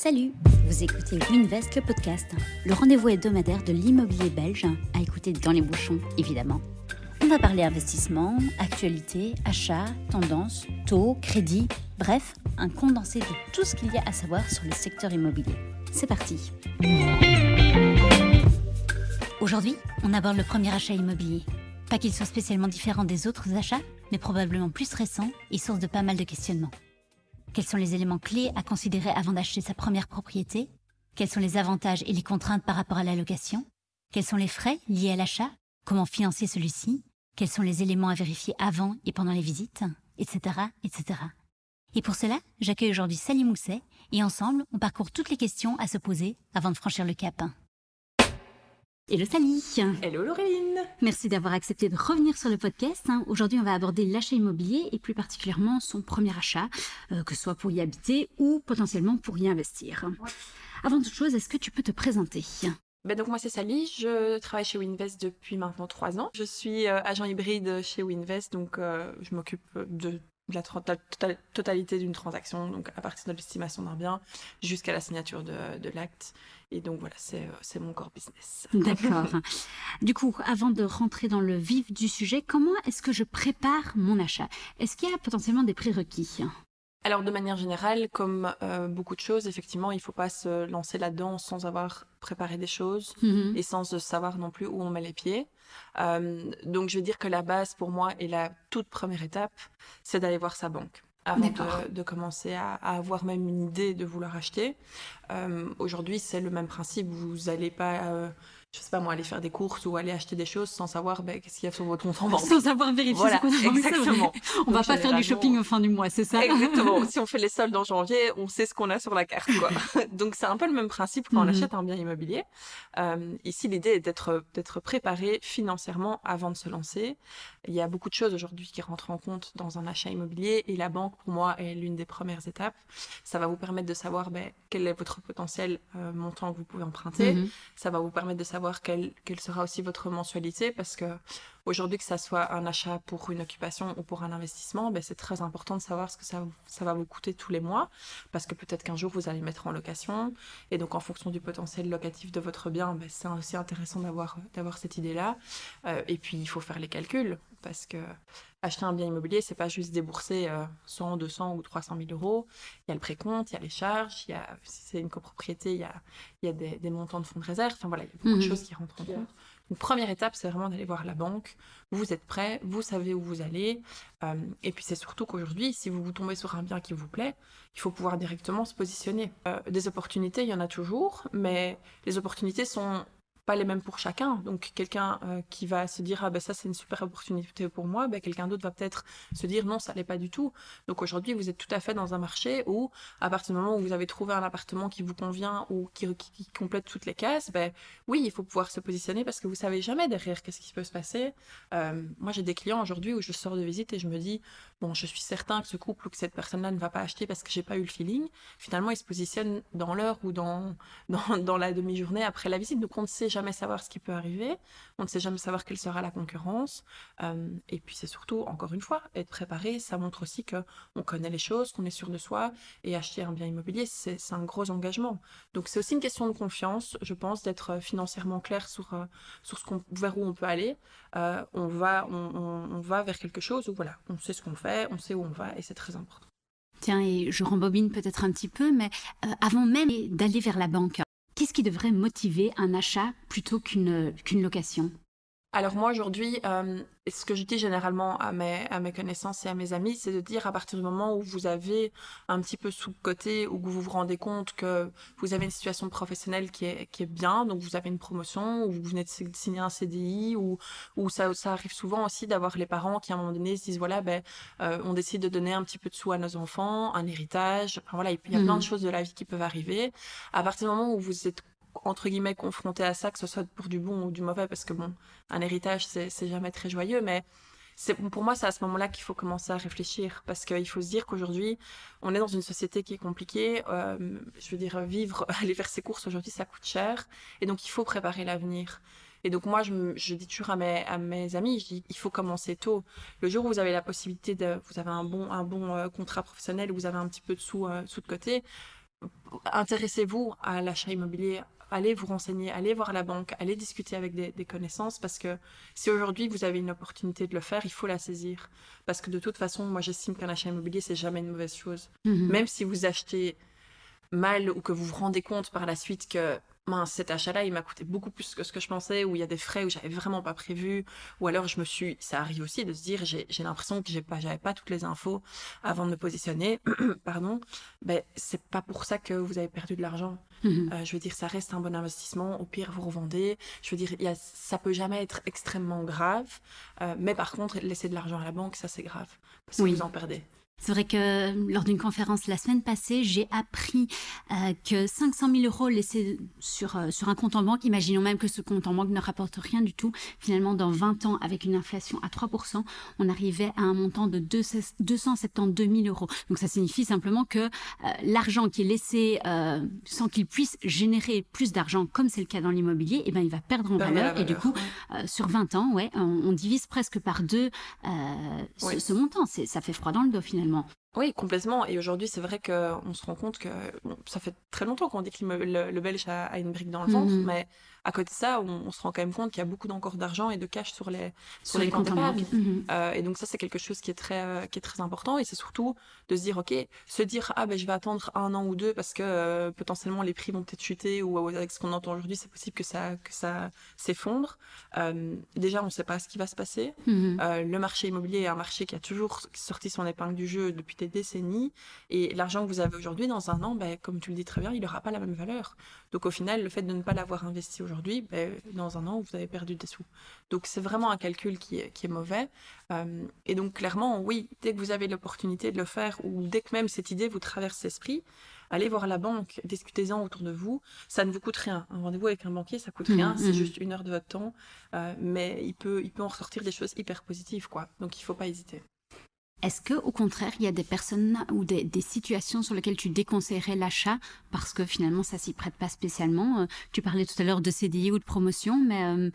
Salut Vous écoutez Winvest, le podcast, le rendez-vous hebdomadaire de l'immobilier belge, à écouter dans les bouchons, évidemment. On va parler investissement, actualité, achat, tendance, taux, crédit, bref, un condensé de tout ce qu'il y a à savoir sur le secteur immobilier. C'est parti Aujourd'hui, on aborde le premier achat immobilier. Pas qu'il soit spécialement différent des autres achats, mais probablement plus récent et source de pas mal de questionnements. Quels sont les éléments clés à considérer avant d'acheter sa première propriété? Quels sont les avantages et les contraintes par rapport à la location? Quels sont les frais liés à l'achat? Comment financer celui-ci? Quels sont les éléments à vérifier avant et pendant les visites? Etc. etc. Et pour cela, j'accueille aujourd'hui Sally Mousset et ensemble, on parcourt toutes les questions à se poser avant de franchir le cap. Hello Sally Hello Laureline Merci d'avoir accepté de revenir sur le podcast. Hein. Aujourd'hui, on va aborder l'achat immobilier et plus particulièrement son premier achat, euh, que ce soit pour y habiter ou potentiellement pour y investir. Avant toute chose, est-ce que tu peux te présenter? Ben donc moi c'est Sally, je travaille chez Winvest depuis maintenant trois ans. Je suis euh, agent hybride chez Winvest, donc euh, je m'occupe de la totalité d'une transaction, donc à partir de l'estimation d'un bien jusqu'à la signature de, de l'acte. Et donc voilà, c'est euh, mon core business. D'accord. du coup, avant de rentrer dans le vif du sujet, comment est-ce que je prépare mon achat? Est-ce qu'il y a potentiellement des prérequis? Alors de manière générale, comme euh, beaucoup de choses, effectivement, il ne faut pas se lancer là-dedans sans avoir préparé des choses mhm. et sans savoir non plus où on met les pieds. Euh, donc je vais dire que la base pour moi et la toute première étape, c'est d'aller voir sa banque avant de, commencer à, avoir même une idée de vouloir acheter. Euh, aujourd'hui, c'est le même principe. Vous n'allez pas je sais pas moi, aller faire des courses ou aller acheter des choses sans savoir ben, qu'est-ce qu'il y a sur votre compte en banque. Sans savoir vérifier voilà, ce qu'on Exactement. On va pas faire du shopping au fin du mois, c'est ça? Exactement. si on fait les soldes en janvier, on sait ce qu'on a sur la carte. Quoi. Donc c'est un peu le même principe quand on mhm. achète un bien immobilier. Euh, ici, l'idée est d'être d'être préparé financièrement avant de se lancer. Il y a beaucoup de choses aujourd'hui qui rentrent en compte dans un achat immobilier et la banque, pour moi, est l'une des premières étapes. Ça va vous permettre de savoir ben, quel est votre potentiel euh, montant que vous pouvez emprunter. Mhm. Ça va vous permettre de savoir savoir quelle, quelle sera aussi votre mensualité parce que aujourd'hui que ça soit un achat pour une occupation ou pour un investissement, ben, c'est très important de savoir ce que ça, ça va vous coûter tous les mois parce que peut-être qu'un jour vous allez mettre en location et donc en fonction du potentiel locatif de votre bien, ben, c'est aussi intéressant d'avoir d'avoir cette idée-là. Euh, et puis il faut faire les calculs parce que acheter un bien immobilier, c'est pas juste débourser 100, euh, 200 ou 300 000 euros. Il y a le précompte, il y a les charges, il y a, si c'est une copropriété, il y a, il y a des, des, montants de fonds de réserve. Enfin voilà, il y a beaucoup de mhm. choses qui rentrent en compte. Une première étape, c'est vraiment d'aller voir la banque. Vous êtes prêt, vous savez où vous allez. Euh, et puis c'est surtout qu'aujourd'hui, si vous vous tombez sur un bien qui vous plaît, il faut pouvoir directement se positionner. Euh, des opportunités, il y en a toujours, mais les opportunités sont pas les mêmes pour chacun. Donc quelqu'un euh, qui va se dire ah ben ça c'est une super opportunité pour moi, ben quelqu'un d'autre va peut-être se dire non ça l'est pas du tout. Donc aujourd'hui vous êtes tout à fait dans un marché où à partir du moment où vous avez trouvé un appartement qui vous convient ou qui, complète toutes les cases, ben oui il faut pouvoir se positionner parce que vous savez jamais derrière qu'est-ce qui peut se passer. Euh, moi j'ai des clients aujourd'hui où je sors de visite et je me dis bon je suis certain que ce couple ou que cette personne-là ne va pas acheter parce que j'ai pas eu le feeling. Finalement ils se positionnent dans l'heure ou dans, dans, la demi-journée après la visite. Donc on ne sait jamais savoir ce qui peut arriver, on ne sait jamais savoir quelle sera la concurrence. Euh, et puis c'est surtout, encore une fois, être préparé, ça montre aussi que on connaît les choses, qu'on est sûr de soi, et acheter un bien immobilier, c'est un gros engagement. Donc c'est aussi une question de confiance, je pense, d'être financièrement clair sur, euh, sur ce vers où on peut aller. Euh, on, va, on, on, va vers quelque chose où voilà, on sait ce qu'on fait, on sait où on va, et c'est très important. Tiens, et je rembobine peut-être un petit peu, mais avant même d'aller vers la banque, Qu'est-ce qui devrait motiver un achat plutôt qu'une qu'une location? Alors moi aujourd'hui, euh, ce que je dis généralement à mes, à mes connaissances et à mes amis, c'est de dire à partir du moment où vous avez un petit peu sous côté, ou que vous vous rendez compte que vous avez une situation professionnelle qui est, qui est bien, donc vous avez une promotion, ou vous venez de signer un CDI, ou, ou ça, ça arrive souvent aussi d'avoir les parents qui à un moment donné se disent voilà, ben, euh, on décide de donner un petit peu de sous à nos enfants, un héritage, enfin, voilà, il y a plein de mmh. choses de la vie qui peuvent arriver. À partir du moment où vous êtes entre guillemets confronté à ça, que ce soit pour du bon ou du mauvais, parce que bon, un héritage c'est jamais très joyeux, mais c'est pour moi c'est à ce moment-là qu'il faut commencer à réfléchir, parce qu'il faut se dire qu'aujourd'hui on est dans une société qui est compliquée. Euh, je veux dire vivre, aller faire ses courses aujourd'hui ça coûte cher, et donc il faut préparer l'avenir. Et donc moi, je, dis toujours à mes, amis, je dis, il faut commencer tôt. Le jour où vous avez la possibilité de, vous avez un bon, un bon euh, contrat professionnel, vous avez un petit peu de sous, euh, sous de côté, intéressez-vous à l'achat immobilier allez vous renseigner, allez voir la banque, allez discuter avec des, connaissances parce que si aujourd'hui vous avez une opportunité de le faire, il faut la saisir. Parce que de toute façon, moi j'estime qu'un achat immobilier, c'est jamais une mauvaise chose. Mhm. Même si vous achetez mal ou que vous vous rendez compte par la suite que cet achat-là, il m'a coûté beaucoup plus que ce que je pensais, ou il y a des frais où j'avais vraiment pas prévu, ou alors je me suis, ça arrive aussi de se dire, j'ai l'impression que j'ai pas, j'avais pas toutes les infos avant de me positionner, pardon, ben, c'est pas pour ça que vous avez perdu de l'argent. Mhm. Euh, je veux dire, ça reste un bon investissement, au pire vous revendez, je veux dire, y a, ça peut jamais être extrêmement grave, euh, mais par contre, laisser de l'argent à la banque, ça c'est grave, parce que vous en perdez. C'est vrai que lors d'une conférence la semaine passée, j'ai appris euh, que 500 000 euros laissés sur, euh, sur un compte en banque, imaginons même que ce compte en banque ne rapporte rien du tout, finalement dans 20 ans, avec une inflation à 3%, on arrivait à un montant de 272 000 euros. Donc ça signifie simplement que euh, l'argent qui est laissé sans qu'il puisse générer plus d'argent, comme c'est le cas dans l'immobilier, eh ben, il va perdre en valeur. Et du coup, sur 20 ans, ouais, on, divise presque par deux ce, ce montant. Ça fait froid dans le dos finalement. Oui, complètement. Et aujourd'hui, c'est vrai qu'on se rend compte que ça fait très longtemps qu'on dit que le, Belge a, une brique dans le ventre, mhm. mais à côté de ça, on, se rend quand même compte qu'il y a beaucoup encore d'argent et de cash sur les, sur, les, comptes épargne. Mhm. Euh, et donc ça, c'est quelque chose qui est très, euh, qui est très important. Et c'est surtout de se dire, OK, se dire, ah ben je vais attendre un an ou deux parce que euh, potentiellement les prix vont peut-être chuter ou avec ce qu'on entend aujourd'hui, c'est possible que ça, que ça s'effondre. déjà, on ne sait pas ce qui va se passer. Mhm. le marché immobilier est un marché qui a toujours sorti son épingle du jeu depuis des décennies. Et l'argent que vous avez aujourd'hui, dans un an, ben, comme tu le dis très bien, il n'aura pas la même valeur. Donc au final, le fait de ne pas l'avoir investi aujourd'hui, ben, dans un an, vous avez perdu des sous. Donc c'est vraiment un calcul qui est, qui est mauvais. Euh, et donc clairement, oui, dès que vous avez l'opportunité de le faire, ou dès que même cette idée vous traverse l'esprit, allez voir la banque, discutez-en autour de vous. Ça ne vous coûte rien. Un rendez-vous avec un banquier, ça coûte mmh, rien. C'est mmh. juste une heure de votre temps. Euh, mais il peut, il peut en ressortir des choses hyper positives, quoi. Donc il ne faut pas hésiter. Est-ce que, au contraire, il y a des personnes ou des, situations sur lesquelles tu déconseillerais l'achat parce que finalement ça s'y prête pas spécialement euh, Tu parlais tout à l'heure de CDI ou de promotion, mais euh,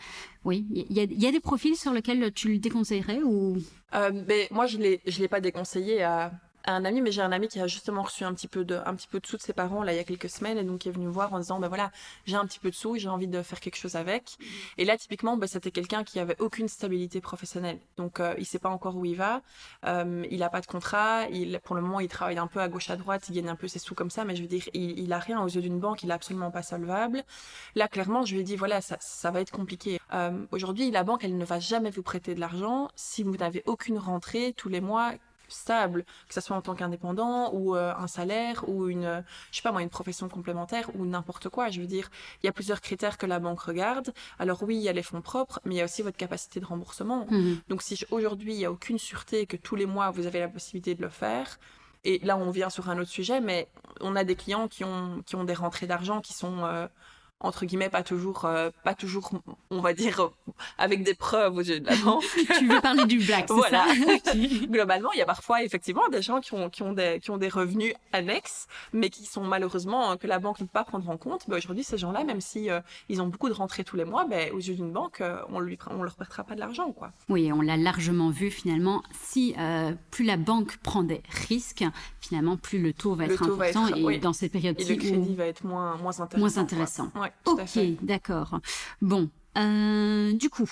oui, il y, a des profils sur lesquels tu le déconseillerais ou? Euh, mais Moi, je ne l'ai pas déconseillé à, un ami, mais j'ai un ami qui a justement reçu un petit peu de, un petit peu de sous de ses parents là il y a quelques semaines et donc qui est venu me voir en disant ben voilà j'ai un petit peu de sous, j'ai envie de faire quelque chose avec. Mm. Et là typiquement ben, c'était quelqu'un qui avait aucune stabilité professionnelle, donc euh, il sait pas encore où il va, euh, il a pas de contrat, il pour le moment il travaille un peu à gauche à droite, il gagne un peu ses sous comme ça, mais je veux dire il, il a rien aux yeux d'une banque, il est absolument pas solvable. Là clairement je lui ai dit voilà ça, ça va être compliqué. Euh, aujourd'hui la banque elle ne va jamais vous prêter de l'argent si vous n'avez aucune rentrée tous les mois stable, que ce soit en tant qu'indépendant ou euh, un salaire ou une, je sais pas moi, une profession complémentaire ou n'importe quoi. Je veux dire, il y a plusieurs critères que la banque regarde. Alors oui, il y a les fonds propres, mais il y a aussi votre capacité de remboursement. Mhm. Donc si aujourd'hui il n'y a aucune sûreté que tous les mois vous avez la possibilité de le faire, et là on vient sur un autre sujet, mais on a des clients qui ont, qui ont des rentrées d'argent qui sont euh, entre guillemets pas toujours euh, pas toujours on va dire avec des preuves aux yeux de la banque. Tu veux parler du black voilà. ça? Globalement il y a parfois effectivement des gens qui ont qui ont des qui ont des revenus annexes mais qui sont malheureusement euh, que la banque ne peut pas prendre en compte. Mais aujourd'hui ces gens-là même si euh, ils ont beaucoup de rentrées tous les mois ben, aux yeux d'une banque on lui on leur prêtera pas de l'argent quoi. Oui on l'a largement vu finalement si plus la banque prend des risques finalement plus le taux va être important et dans cette période et le crédit va être moins moins intéressant moins intéressant ok, d'accord. Bon, euh, du coup,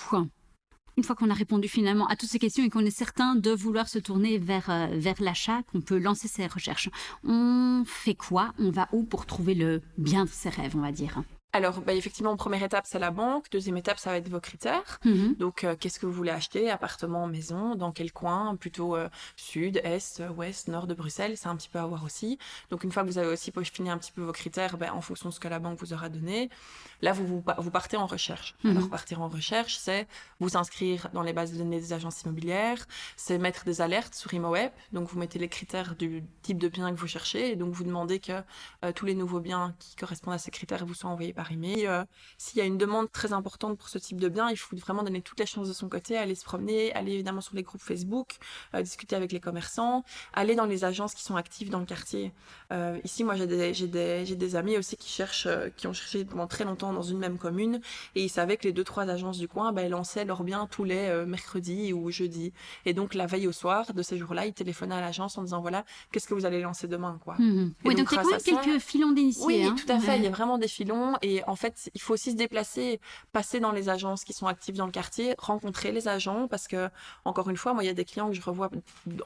une fois qu'on a répondu finalement à toutes ces questions et qu'on est certain de vouloir se tourner vers, euh, vers l'achat, qu'on peut lancer ses recherches, on fait quoi? On va où pour trouver le bien de ses rêves, on va dire? Alors, bah, effectivement, première étape, c'est la banque. Deuxième étape, ça va être vos critères. Mhm. Donc, euh, qu'est-ce que vous voulez acheter? Appartement, maison Dans quel coin? Plutôt euh, sud, est, ouest, nord de Bruxelles C'est un petit peu à voir aussi. Donc, une fois que vous avez aussi peaufiné un petit peu vos critères, bah, en fonction de ce que la banque vous aura donné, là, vous, vous, partez en recherche. Mhm. Alors, partir en recherche, c'est vous inscrire dans les bases de données des agences immobilières, c'est mettre des alertes sur ImoWeb. Donc, vous mettez les critères du type de bien que vous cherchez et donc vous demandez que euh, tous les nouveaux biens qui correspondent à ces critères vous soient envoyés par par email. Euh, S'il y a une demande très importante pour ce type de bien, il faut vraiment donner toutes les chances de son côté, aller se promener, aller évidemment sur les groupes Facebook, euh, discuter avec les commerçants, aller dans les agences qui sont actives dans le quartier. Euh, ici, moi, j'ai des, amis aussi qui cherchent, qui ont cherché pendant très longtemps dans une même commune et ils savaient que les deux trois agences du coin, ben, lançaient leurs biens tous les mercredis ou jeudis. Et donc la veille au soir de ces jours-là, ils téléphonaient à l'agence en disant voilà, qu'est-ce que vous allez lancer demain, quoi. Et Oui, donc, donc il y a quand même quelques filons d'initiés. Oui, hein. tout à fait. Il y a vraiment des filons. Et en fait, il faut aussi se déplacer, passer dans les agences qui sont actives dans le quartier, rencontrer les agents. Parce que, encore une fois, moi, il y a des clients que je revois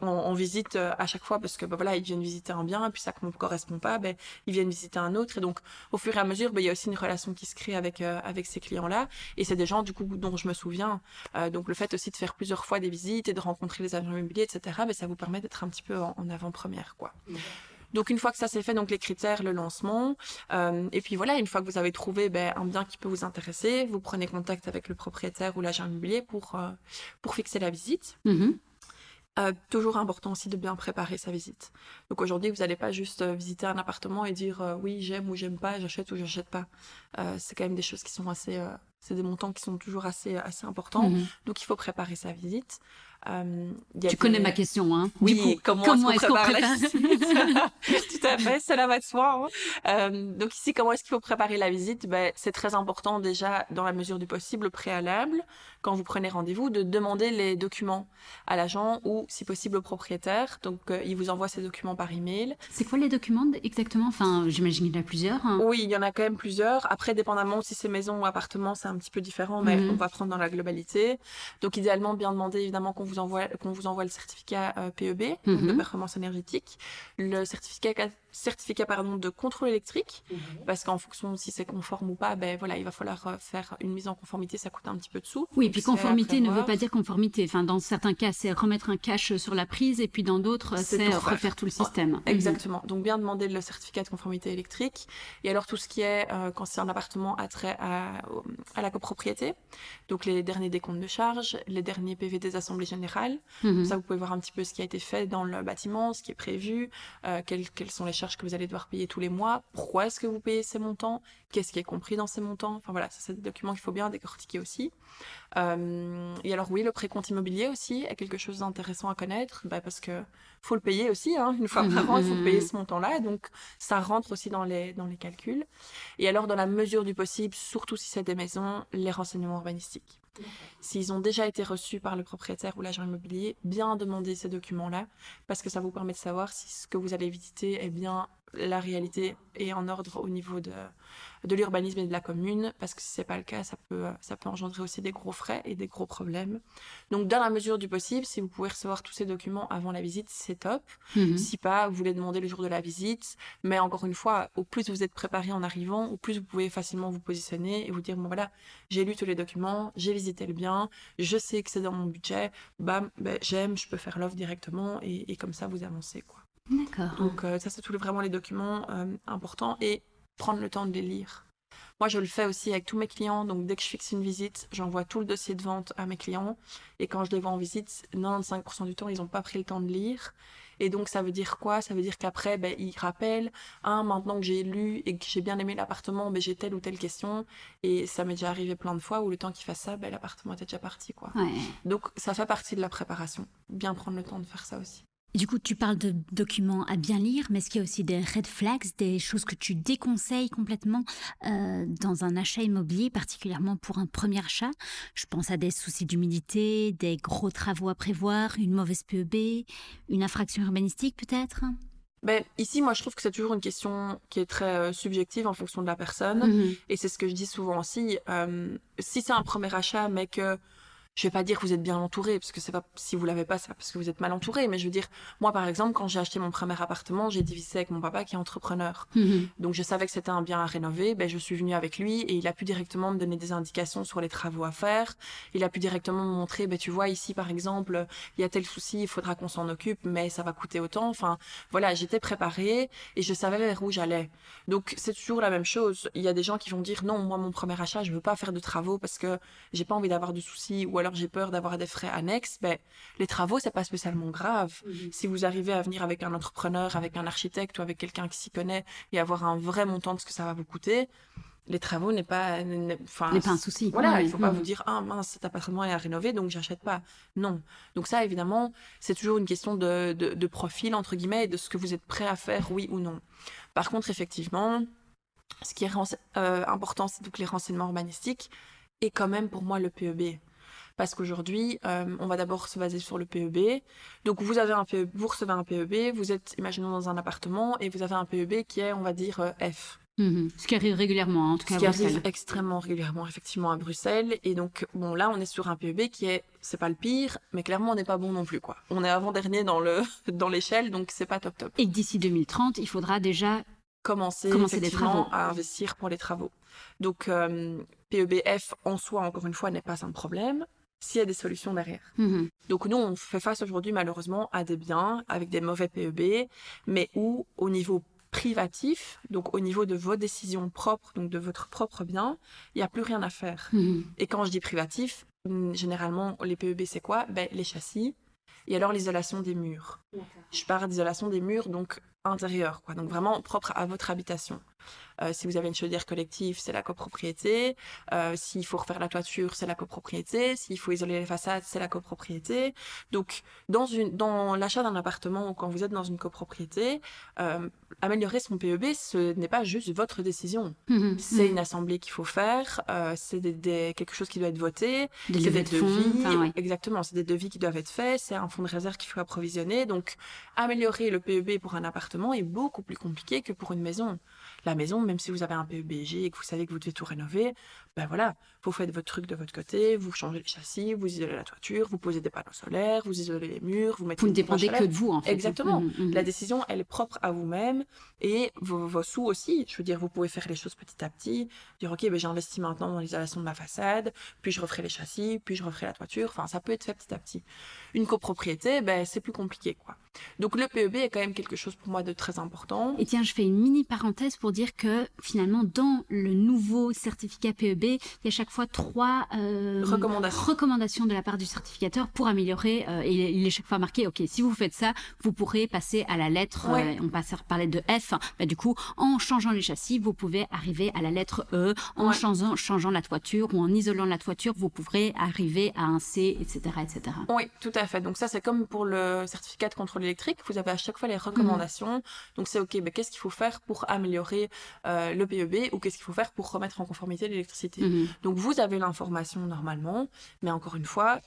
en, visite euh, à chaque fois parce que, bah, voilà, ils viennent visiter un bien, et puis ça ne correspond pas, ben, ils viennent visiter un autre. Et donc, au fur et à mesure, ben, il y a aussi une relation qui se crée avec, euh, avec ces clients-là. Et c'est des gens, du coup, dont je me souviens. Euh, donc, le fait aussi de faire plusieurs fois des visites et de rencontrer les agents immobiliers, etc., ben, ça vous permet d'être un petit peu en, avant-première, quoi. Donc une fois que ça c'est fait, donc les critères, le lancement, euh, et puis voilà, une fois que vous avez trouvé ben, un bien qui peut vous intéresser, vous prenez contact avec le propriétaire ou l'agent immobilier pour, euh, pour fixer la visite. Mhm. Euh, toujours important aussi de bien préparer sa visite. Donc aujourd'hui, vous n'allez pas juste euh, visiter un appartement et dire euh, oui, j'aime ou j'aime pas, j'achète ou j'achète pas. C'est quand même des choses qui sont assez, c'est des montants qui sont toujours assez, assez importants. Mhm. Donc il faut préparer sa visite. Euh, il y a Tu connais ma question, hein oui, Du coup, comment, comment est-ce qu'on prépare la prépare visite? Tout à fait, cela va de soi. hein. Euh, donc ici, comment est-ce qu'il faut préparer la visite? Ben, C'est très important déjà, dans la mesure du possible, au préalable, quand vous prenez rendez-vous, de demander les documents à l'agent ou, si possible, au propriétaire. Donc euh, il vous envoie ces documents par email. C'est quoi les documents exactement? Enfin, j'imagine qu'il y en a plusieurs. hein. Oui, il y en a quand même plusieurs. Après, dépendamment si c'est maison ou appartement, c'est un petit peu différent, mais Mhm. on va prendre dans la globalité. Donc, idéalement, bien demander évidemment qu'on vous envoie, qu'on vous envoie le certificat euh, PEB, donc de Mhm. performance énergétique, le certificat, certificat pardon, de contrôle électrique, parce qu'en fonction si c'est conforme ou pas, ben voilà, il va falloir euh, faire une mise en conformité, ça coûte un petit peu de sous. Oui, Donc, puis conformité ne veut pas dire conformité. Enfin, dans certains cas, c'est remettre un cache sur la prise, et puis dans d'autres, C'est refaire. tout le système. Mhm. Exactement. Donc bien demander le certificat de conformité électrique. Et alors tout ce qui est, euh, quand c'est un appartement, a trait à, au- à la copropriété. Donc les derniers décomptes de charges, les derniers PV des assemblées générales. Mhm. Ça, vous pouvez voir un petit peu ce qui a été fait dans le bâtiment, ce qui est prévu, euh, quelles, quelles sont les charges que vous allez devoir payer tous les mois, pourquoi est-ce que vous payez ces montants, qu'est-ce qui est compris dans ces montants? Enfin voilà, c'est des documents qu'il faut bien décortiquer aussi. Euh, et alors oui, le précompte immobilier aussi est quelque chose d'intéressant à connaître, bah, parce que faut le payer aussi, hein, une fois par an, il faut payer ce montant-là, donc ça rentre aussi dans les, dans les calculs. Et alors, dans la mesure du possible, surtout si c'est des maisons, les renseignements urbanistiques. S'ils ont déjà été reçus par le propriétaire ou l'agent immobilier, bien demander ces documents-là, parce que ça vous permet de savoir si ce que vous allez visiter est bien la réalité et en ordre au niveau de, de l'urbanisme et de la commune, parce que si c'est pas le cas, ça peut, ça peut engendrer aussi des gros frais et des gros problèmes. Donc, dans la mesure du possible, si vous pouvez recevoir tous ces documents avant la visite, c'est top. Mhm. Si pas, vous voulez demander le jour de la visite. Mais encore une fois, au plus vous êtes préparé en arrivant, au plus vous pouvez facilement vous positionner et vous dire, bon voilà, j'ai lu tous les documents, j'ai visité le bien, je sais que c'est dans mon budget, bam, ben, j'aime, je peux faire l'offre directement et, et comme ça vous avancez. quoi. D'accord. Donc euh, ça, c'est tous les- vraiment les documents euh, importants et prendre le temps de les lire. Moi, je le fais aussi avec tous mes clients. Donc, dès que je fixe une visite, j'envoie tout le dossier de vente à mes clients. Et quand je les vois en visite, 95% du temps, ils n'ont pas pris le temps de lire. Et donc, ça veut dire quoi? Ça veut dire qu'après, ben, ils rappellent, hein, maintenant que j'ai lu et que j'ai bien aimé l'appartement, ben, j'ai telle ou telle question. Et ça m'est déjà arrivé plein de fois où le temps qu'ils fassent ça, ben, l'appartement était déjà parti. Quoi. Ouais. Donc, ça fait partie de la préparation. Bien prendre le temps de faire ça aussi. Du coup, tu parles de documents à bien lire, mais est-ce qu'il y a aussi des red flags, des choses que tu déconseilles complètement euh, dans un achat immobilier, particulièrement pour un premier achat? Je pense à des soucis d'humidité, des gros travaux à prévoir, une mauvaise PEB, une infraction urbanistique peut-être? Ben, ici, moi, je trouve que c'est toujours une question qui est très euh, subjective en fonction de la personne. Mhm. Et c'est ce que je dis souvent aussi. euh, si c'est un premier achat, mais que je vais pas dire que vous êtes bien entouré, parce que c'est pas si vous l'avez pas, c'est parce que vous êtes mal entouré. Mais je veux dire, moi, par exemple, quand j'ai acheté mon premier appartement, j'ai divisé avec mon papa qui est entrepreneur. Mhm. Donc je savais que c'était un bien à rénover, ben, je suis venue avec lui et il a pu directement me donner des indications sur les travaux à faire. Il a pu directement me montrer, ben, tu vois, ici par exemple, il y a tel souci, il faudra qu'on s'en occupe, mais ça va coûter autant. Enfin, voilà, j'étais préparée et je savais vers où j'allais. Donc c'est toujours la même chose. Il y a des gens qui vont dire, non, moi mon premier achat, je veux pas faire de travaux parce que j'ai pas envie d'avoir de soucis ou alors j'ai peur d'avoir des frais annexes. Ben, les travaux, c'est pas spécialement grave. Si vous arrivez à venir avec un entrepreneur, avec un architecte ou avec quelqu'un qui s'y connaît et avoir un vrai montant de ce que ça va vous coûter, les travaux n'est pas, enfin, n'est pas un souci. Voilà, il faut pas vous dire ah mince cet appartement est à rénover donc j'achète pas. Non. Donc ça évidemment c'est toujours une question de, de, profil entre guillemets et de ce que vous êtes prêt à faire oui ou non. Par contre effectivement ce qui est euh, important c'est donc les renseignements urbanistiques et quand même pour moi le PEB. Parce qu'aujourd'hui, euh, on va d'abord se baser sur le PEB. Donc, vous avez un PEB, vous recevez un PEB, vous êtes, imaginons, dans un appartement et vous avez un PEB qui est, on va dire, euh, F. Mhm. Ce qui arrive régulièrement, en tout cas Ce qui arrive extrêmement régulièrement, effectivement, à Bruxelles. Et donc, bon, là, on est sur un PEB qui est, c'est pas le pire, mais clairement, on n'est pas bon non plus, quoi. On est avant-dernier dans le, dans l'échelle, donc c'est pas top top. Et d'ici 2030, il faudra déjà commencer, commencer effectivement à investir pour les travaux. Donc, euh, PEBF en soi, encore une fois, n'est pas un problème s'il y a des solutions derrière. Mhm. Donc nous, on fait face aujourd'hui malheureusement à des biens avec des mauvais PEB, mais où au niveau privatif, donc au niveau de vos décisions propres, donc de votre propre bien, il n'y a plus rien à faire. Mhm. Et quand je dis privatif, mm, généralement, les PEB, c'est quoi? Ben, Les châssis et alors l'isolation des murs. Je parle d'isolation des murs, donc intérieur, quoi. Donc vraiment propre à votre habitation. Euh, si vous avez une chaudière collective, c'est la copropriété. Euh, s'il faut refaire la toiture, c'est la copropriété. S'il faut isoler les façades, c'est la copropriété. Donc, dans, une, dans l'achat d'un appartement ou quand vous êtes dans une copropriété, euh, améliorer son PEB, ce n'est pas juste votre décision. Mhm, c'est mhm. une assemblée qu'il faut faire. c'est des, quelque chose qui doit être voté. Des c'est des devis. Exactement. C'est des devis qui doivent être faits. C'est un fonds de réserve qu'il faut approvisionner. Donc, améliorer le PEB pour un appartement est beaucoup plus compliqué que pour une maison. La maison, même si vous avez un PEBG et que vous savez que vous devez tout rénover, ben voilà, vous faites votre truc de votre côté, vous changez les châssis, vous isolez la toiture, vous posez des panneaux solaires, vous isolez les murs, vous mettez. Vous ne dépendez que de vous, en fait. Exactement. Mmh, mmh, mmh. La décision, elle est propre à vous-même et vos, sous aussi. Je veux dire, vous pouvez faire les choses petit à petit, dire ok, ben j'investis maintenant dans l'isolation de ma façade, puis je referai les châssis, puis je referai la toiture. Enfin, ça peut être fait petit à petit. Une copropriété, ben c'est plus compliqué, quoi. Donc le PEB est quand même quelque chose pour moi de très important. Et tiens, je fais une mini parenthèse pour dire que finalement, dans le nouveau certificat PEB, il y a chaque fois trois euh, recommandations. de la part du certificateur pour améliorer. Euh, et il est chaque fois marqué, ok, si vous faites ça, vous pourrez passer à la lettre. Euh, on passe par lettre de F. Bah, du coup, en changeant les châssis, vous pouvez arriver à la lettre E. En changeant, changeant la toiture ou en isolant la toiture, vous pourrez arriver à un C, etc., etc. Oui, tout à fait. Donc ça, c'est comme pour le certificat de contrôle électrique. Vous avez à chaque fois les recommandations. Donc c'est ok, mais qu'est-ce qu'il faut faire pour améliorer le PEB ou qu'est-ce qu'il faut faire pour remettre en conformité l'électricité? Mhm. Donc vous avez l'information normalement, mais encore une fois,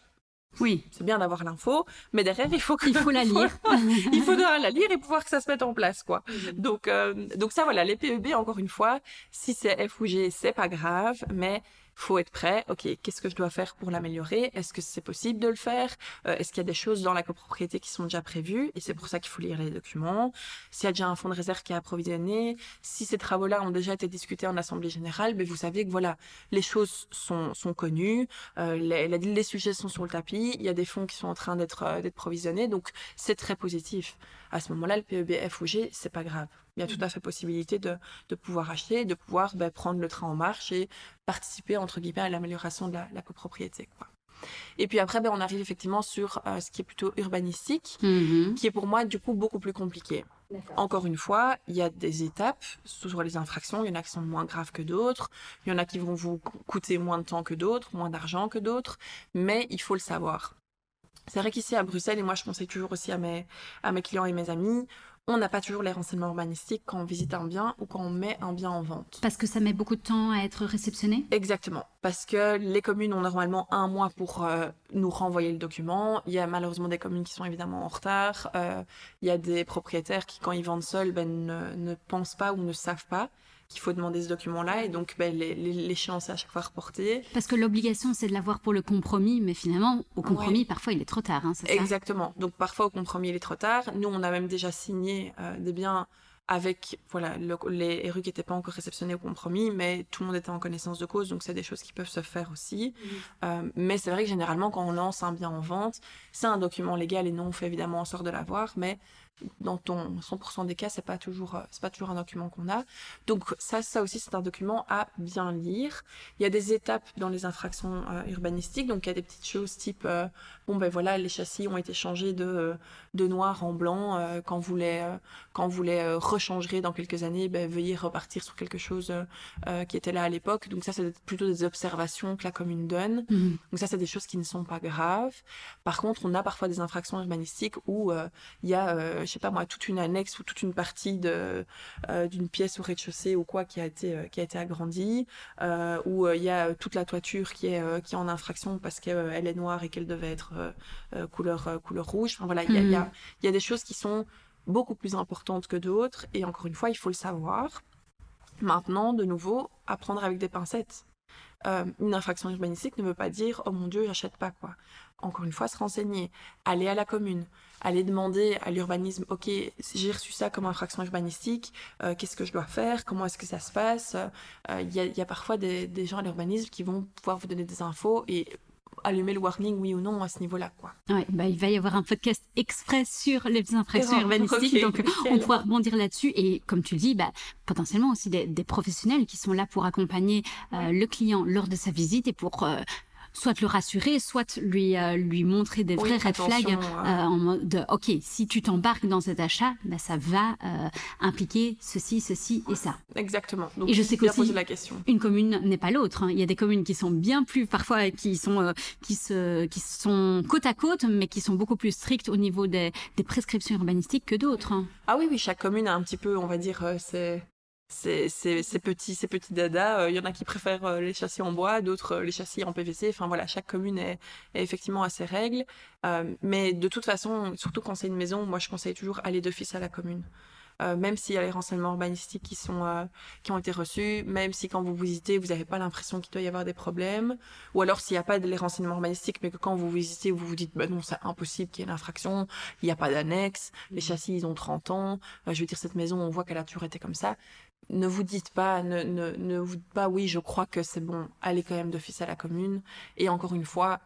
oui, c'est bien d'avoir l'info, mais derrière il faut il faut la lire. il faudra la lire et pouvoir que ça se mette en place quoi. Mhm. Donc euh, donc ça voilà, les PEB encore une fois, si c'est F ou G, c'est pas grave, mais faut être prêt. Ok, qu'est-ce que je dois faire pour l'améliorer? Est-ce que c'est possible de le faire? Euh, Est-ce qu'il y a des choses dans la copropriété qui sont déjà prévues? Et c'est pour ça qu'il faut lire les documents. S'il y a déjà un fonds de réserve qui est approvisionné, si ces travaux-là ont déjà été discutés en assemblée générale, ben vous savez que voilà, les choses sont, sont connues, euh, les, les, sujets sont sur le tapis, il y a des fonds qui sont en train d'être euh, d'être provisionnés, donc c'est très positif. À ce moment-là, le PEB F ou G, c'est pas grave il y a tout à fait possibilité de, de pouvoir acheter, de pouvoir ben, prendre le train en marche et participer, entre guillemets, à l'amélioration de la, copropriété. Quoi. Et puis après, ben, on arrive effectivement sur euh, ce qui est plutôt urbanistique, mm-hmm. qui est pour moi du coup beaucoup plus compliqué. Encore une fois, il y a des étapes sur les infractions. Il y en a qui sont moins graves que d'autres. Il y en a qui vont vous coûter moins de temps que d'autres, moins d'argent que d'autres. Mais il faut le savoir. C'est vrai qu'ici à Bruxelles, et moi je conseille toujours aussi à mes, à mes clients et mes amis, on n'a pas toujours les renseignements urbanistiques quand on visite un bien ou quand on met un bien en vente. Parce que ça met beaucoup de temps à être réceptionné? Exactement. Parce que les communes ont normalement un mois pour euh, nous renvoyer le document. Il y a malheureusement des communes qui sont évidemment en retard. Euh, il y a des propriétaires qui, quand ils vendent seuls, ben, ne pensent pas ou ne savent pas qu'il faut demander ce document-là et donc ben, l'échéance est à chaque fois reportée. Parce que l'obligation c'est de l'avoir pour le compromis, mais finalement au compromis parfois il est trop tard. Hein, Exactement. donc parfois au compromis il est trop tard. Nous on a même déjà signé euh, des biens avec voilà les rues qui n'étaient pas encore réceptionnées au compromis, mais tout le monde était en connaissance de cause, donc c'est des choses qui peuvent se faire aussi. Mmh. Euh, mais c'est vrai que généralement quand on lance un bien en vente, c'est un document légal et non on fait évidemment en sorte de l'avoir, mais dans ton 100% des cas, c'est pas toujours, euh, c'est pas toujours un document qu'on a. Donc ça, ça aussi, c'est un document à bien lire. Il y a des étapes dans les infractions euh, urbanistiques, donc il y a des petites choses type, euh, bon ben voilà, les châssis ont été changés de, de noir en blanc. quand vous les, quand vous les rechangerez dans quelques années, ben, veuillez repartir sur quelque chose qui était là à l'époque. Donc ça, c'est plutôt des observations que la commune donne. Mhm. Donc ça, c'est des choses qui ne sont pas graves. Par contre, on a parfois des infractions urbanistiques où il y a je sais pas moi, toute une annexe ou toute une partie de euh, d'une pièce au rez-de-chaussée ou quoi qui a été euh, qui a été agrandie, euh, où il y a toute la toiture qui est qui est en infraction parce qu'elle est noire et qu'elle devait être couleur couleur rouge. Enfin voilà, il y a, y, y a des choses qui sont beaucoup plus importantes que d'autres et encore une fois, il faut le savoir. Maintenant, de nouveau, apprendre avec des pincettes. une infraction urbanistique ne veut pas dire oh mon dieu j'achète pas quoi encore une fois se renseigner aller à la commune aller demander à l'urbanisme, ok, j'ai reçu ça comme infraction urbanistique, euh, qu'est-ce que je dois faire, comment est-ce que ça se passe? Euh, il y, a, parfois des, gens à l'urbanisme qui vont pouvoir vous donner des infos et allumer le warning, oui ou non, à ce niveau-là. Quoi. Ouais, bah, il va y avoir un podcast express sur les infractions urbanistiques, donc on pourra rebondir là-dessus. Et comme tu le dis, bah, potentiellement aussi des, professionnels qui sont là pour accompagner euh, le client lors de sa visite et pour soit le rassurer, soit lui, euh, lui montrer des vrais red flags euh, en mode de, ok, si tu t'embarques dans cet achat, bah, ça va euh, impliquer ceci, ceci et ça. Exactement. Donc, et je sais que la question. une commune n'est pas l'autre. Hein. Il y a des communes qui sont bien plus, parfois, qui sont, qui, se, qui sont côte à côte, mais qui sont beaucoup plus strictes au niveau des, des prescriptions urbanistiques que d'autres. Hein. Ah oui, oui, chaque commune a un petit peu, on va dire, c'est ces, ces, petits, ces petits dadas. Il euh, y en a qui préfèrent euh, les châssis en bois, d'autres euh, les châssis en PVC. Enfin voilà, chaque commune est, effectivement à ses règles. mais de toute façon, surtout quand c'est une maison, moi je conseille toujours aller d'office à la commune. même s'il y a les renseignements urbanistiques qui, sont, qui ont été reçus, même si quand vous visitez, vous n'avez pas l'impression qu'il doit y avoir des problèmes, ou alors s'il n'y a pas les renseignements urbanistiques, mais que quand vous visitez, vous vous dites, bah non, c'est impossible qu'il y ait une infraction, il n'y a pas d'annexe, les mmh. châssis, ils ont 30 ans, je veux dire, cette maison, on voit qu'elle a toujours été comme ça, ne vous dites pas, ne, ne, ne vous dites pas oui, je crois que c'est bon, allez quand même d'office à la commune. Et encore une fois,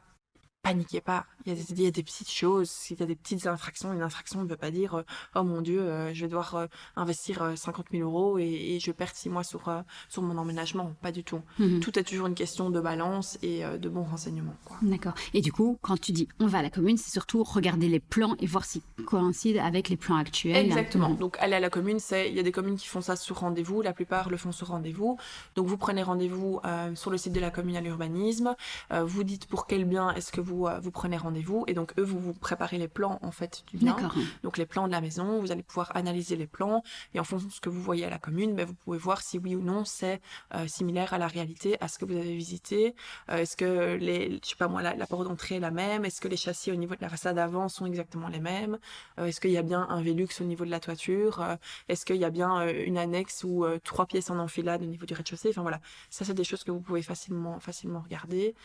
paniquez pas. Il y, a des, il y, a des, petites choses, s'il y a des petites infractions, une infraction ne veut pas dire euh, oh mon dieu, euh, je vais devoir euh, investir 50 000 euros et, je perds six mois sur, sur mon emménagement. Pas du tout. Mhm. Tout est toujours une question de balance et de bons renseignements. D'accord. Et du coup, quand tu dis on va à la commune, c'est surtout regarder les plans et voir s'ils coïncident avec les plans actuels. Exactement. Mhm. Donc aller à la commune, c'est il y a des communes qui font ça sur rendez-vous, la plupart le font sur rendez-vous. Donc vous prenez rendez-vous sur le site de la commune à l'urbanisme, vous dites pour quel bien est-ce que vous, vous prenez rendez-vous et donc eux vous vous préparez les plans en fait du bien. Donc les plans de la maison, vous allez pouvoir analyser les plans et en fonction de ce que vous voyez à la commune, ben, vous pouvez voir si oui ou non c'est euh, similaire à la réalité, à ce que vous avez visité. Euh, est-ce que les, je sais pas moi, la, porte d'entrée est la même? Est-ce que les châssis au niveau de la façade avant sont exactement les mêmes? Euh, Est-ce qu'il y a bien un Velux au niveau de la toiture? Est-ce qu'il y a bien une annexe ou trois pièces en enfilade au niveau du rez-de-chaussée? Enfin voilà, ça c'est des choses que vous pouvez facilement facilement regarder.